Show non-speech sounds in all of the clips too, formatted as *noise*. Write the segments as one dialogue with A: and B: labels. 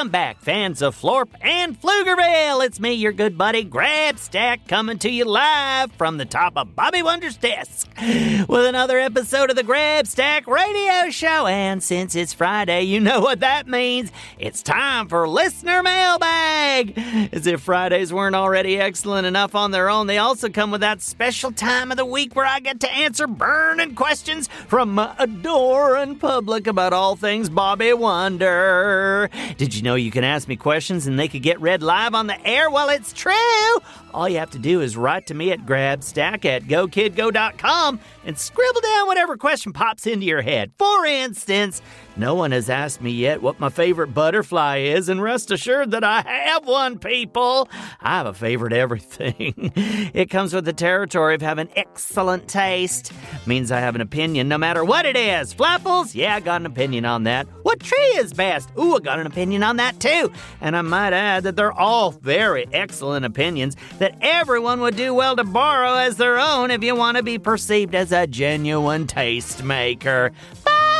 A: Welcome back, fans of Florp and Pflugerville. It's me, your good buddy Grabstack, coming to you live from the top of Bobby Wonder's desk with another episode of the Grabstack Radio Show. And since it's Friday, you know what that means. It's time for Listener Mailbag. As if Fridays weren't already excellent enough on their own, they also come with that special time of the week where I get to answer burning questions from my adoring public about all things Bobby Wonder. Did you know you can ask me questions and they could get read live on the air? Well, it's true. All you have to do is write to me at grabstack at gokidgo.com and scribble down whatever question pops into your head. For instance, no one has asked me yet what my favorite butterfly is, and rest assured that I have one, people. I have a favorite everything. *laughs* it comes with the territory of having excellent taste. Means I have an opinion no matter what it is. Flapples? Yeah, I got an opinion on that. What tree is best? Ooh, I got an opinion on that too. And I might add that they're all very excellent opinions that everyone would do well to borrow as their own if you want to be perceived as a genuine tastemaker.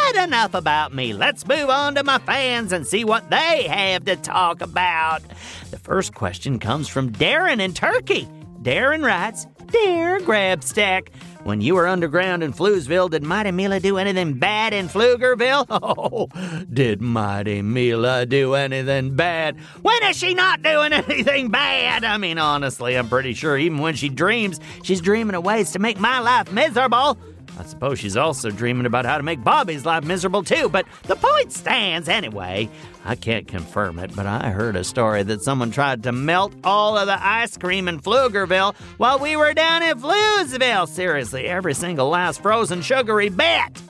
A: But enough about me. Let's move on to my fans and see what they have to talk about. The first question comes from Darin in Turkey. Darin writes, Dear Grabstack, when you were underground in Floozeville, did Mighty Mila do anything bad in Pflugerville? *laughs* Oh, did Mighty Mila do anything bad? When is she not doing *laughs* anything bad? I mean, honestly, I'm pretty sure even when she dreams, she's dreaming of ways to make my life miserable. I suppose she's also dreaming about how to make Bobby's life miserable too, but the point stands anyway. I can't confirm it, but I heard a story that someone tried to melt all of the ice cream in Pflugerville while we were down in Floozeville. Seriously, every single last frozen sugary bit.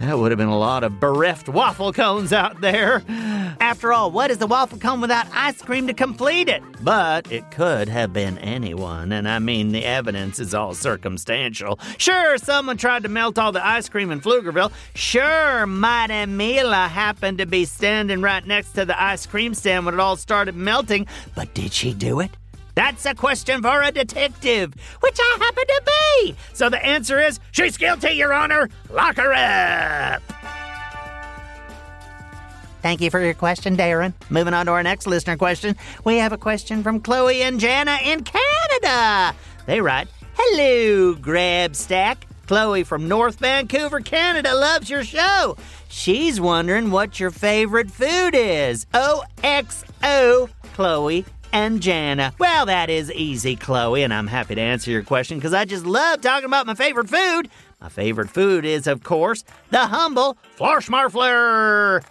A: That would have been a lot of bereft waffle cones out there. After all, what is a waffle cone without ice cream to complete it? But it could have been anyone, and I mean, the evidence is all circumstantial. Sure, someone tried to melt all the ice cream in Pflugerville. Sure, Mighty Mila happened to be standing right next to the ice cream stand when it all started melting, but did she do it? That's a question for a detective, which I happen to be. So the answer is she's guilty, Your Honor. Lock her up. Thank you for your question, Darin. Moving on to our next listener question. We have a question from Chloe and Janna in Canada. They write, Hello, Grabstack. Chloe from North Vancouver, Canada loves your show. She's wondering what your favorite food is. OXO, Chloe and Janna. Well, that is easy, Chloe, and I'm happy to answer your question because I just love talking about my favorite food. My favorite food is, of course, the humble Florschmarfler.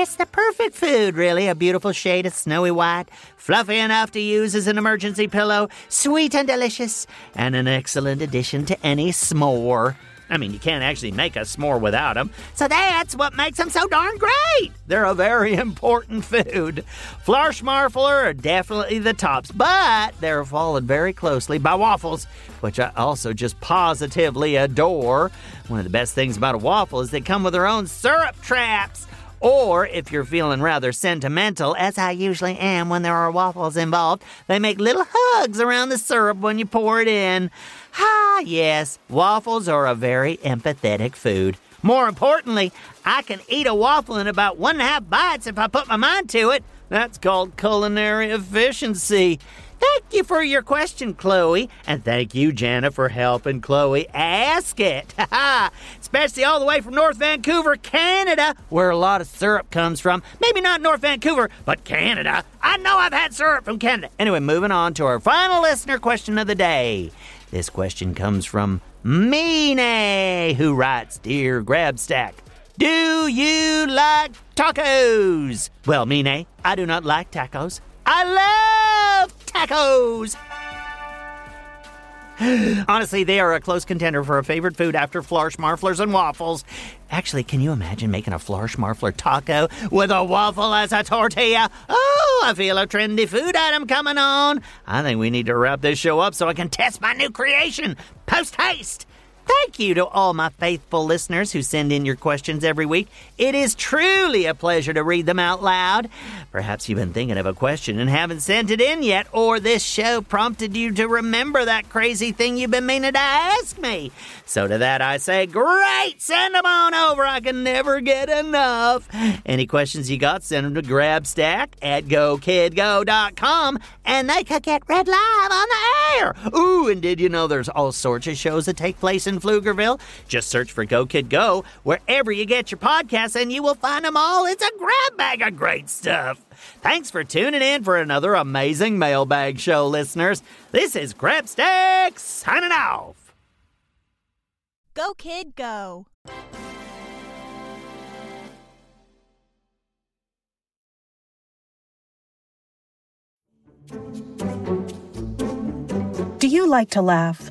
A: It's the perfect food, really. A beautiful shade of snowy white, fluffy enough to use as an emergency pillow, sweet and delicious, and an excellent addition to any s'more. I mean, you can't actually make a s'more without them. So that's what makes them so darn great. They're a very *laughs* important food. Flarschmarfler are definitely the tops, but they're followed very closely by waffles, which I also just positively adore. One of the best things about a waffle is they come with their own syrup traps. Or, if you're feeling rather sentimental, as I usually am when there are waffles involved, they make little hugs around the syrup when you pour it in. Ah, yes, waffles are a very empathetic food. More importantly, I can eat a waffle in about one and a half bites if I put my mind to it. That's called culinary efficiency. Thank you for your question, Chloe. And thank you, Janna, for helping Chloe ask it. *laughs* Especially all the way from North Vancouver, Canada, where a lot of syrup comes from. Maybe not North Vancouver, but Canada. I know I've had syrup from Canada. Anyway, moving on to our final listener question of the day. This question comes from Mine, who writes Dear Grabstack, do you like tacos? Well, Mine, I do not like tacos. I love *gasps* Honestly, they are a close contender for a favorite food after Marflers and waffles. Actually, can you imagine making a Marfler taco with a waffle as a tortilla? Oh, I feel a trendy food item coming on. I think we need to wrap this show up so I can test my new creation post haste. Thank you to all my faithful listeners who send in your questions every week. It is truly a pleasure to read them out loud. Perhaps you've been thinking of a question and haven't sent it in yet, or this show prompted you to remember that crazy thing you've been meaning to ask me. So to that I say, great, send them on over. I can never get enough. Any questions you got, send them to grabstack at gokidgo.com and they could get read live on the air. Ooh, and did you know there's all sorts of shows that take place in Pflugerville? Just search for Go Kid Go wherever you get your podcasts and you will find them all. It's a grab bag of great stuff. Thanks for tuning in for another amazing mailbag show, listeners. This is Grabstack signing off.
B: Go, kid, go.
C: Do you like to laugh?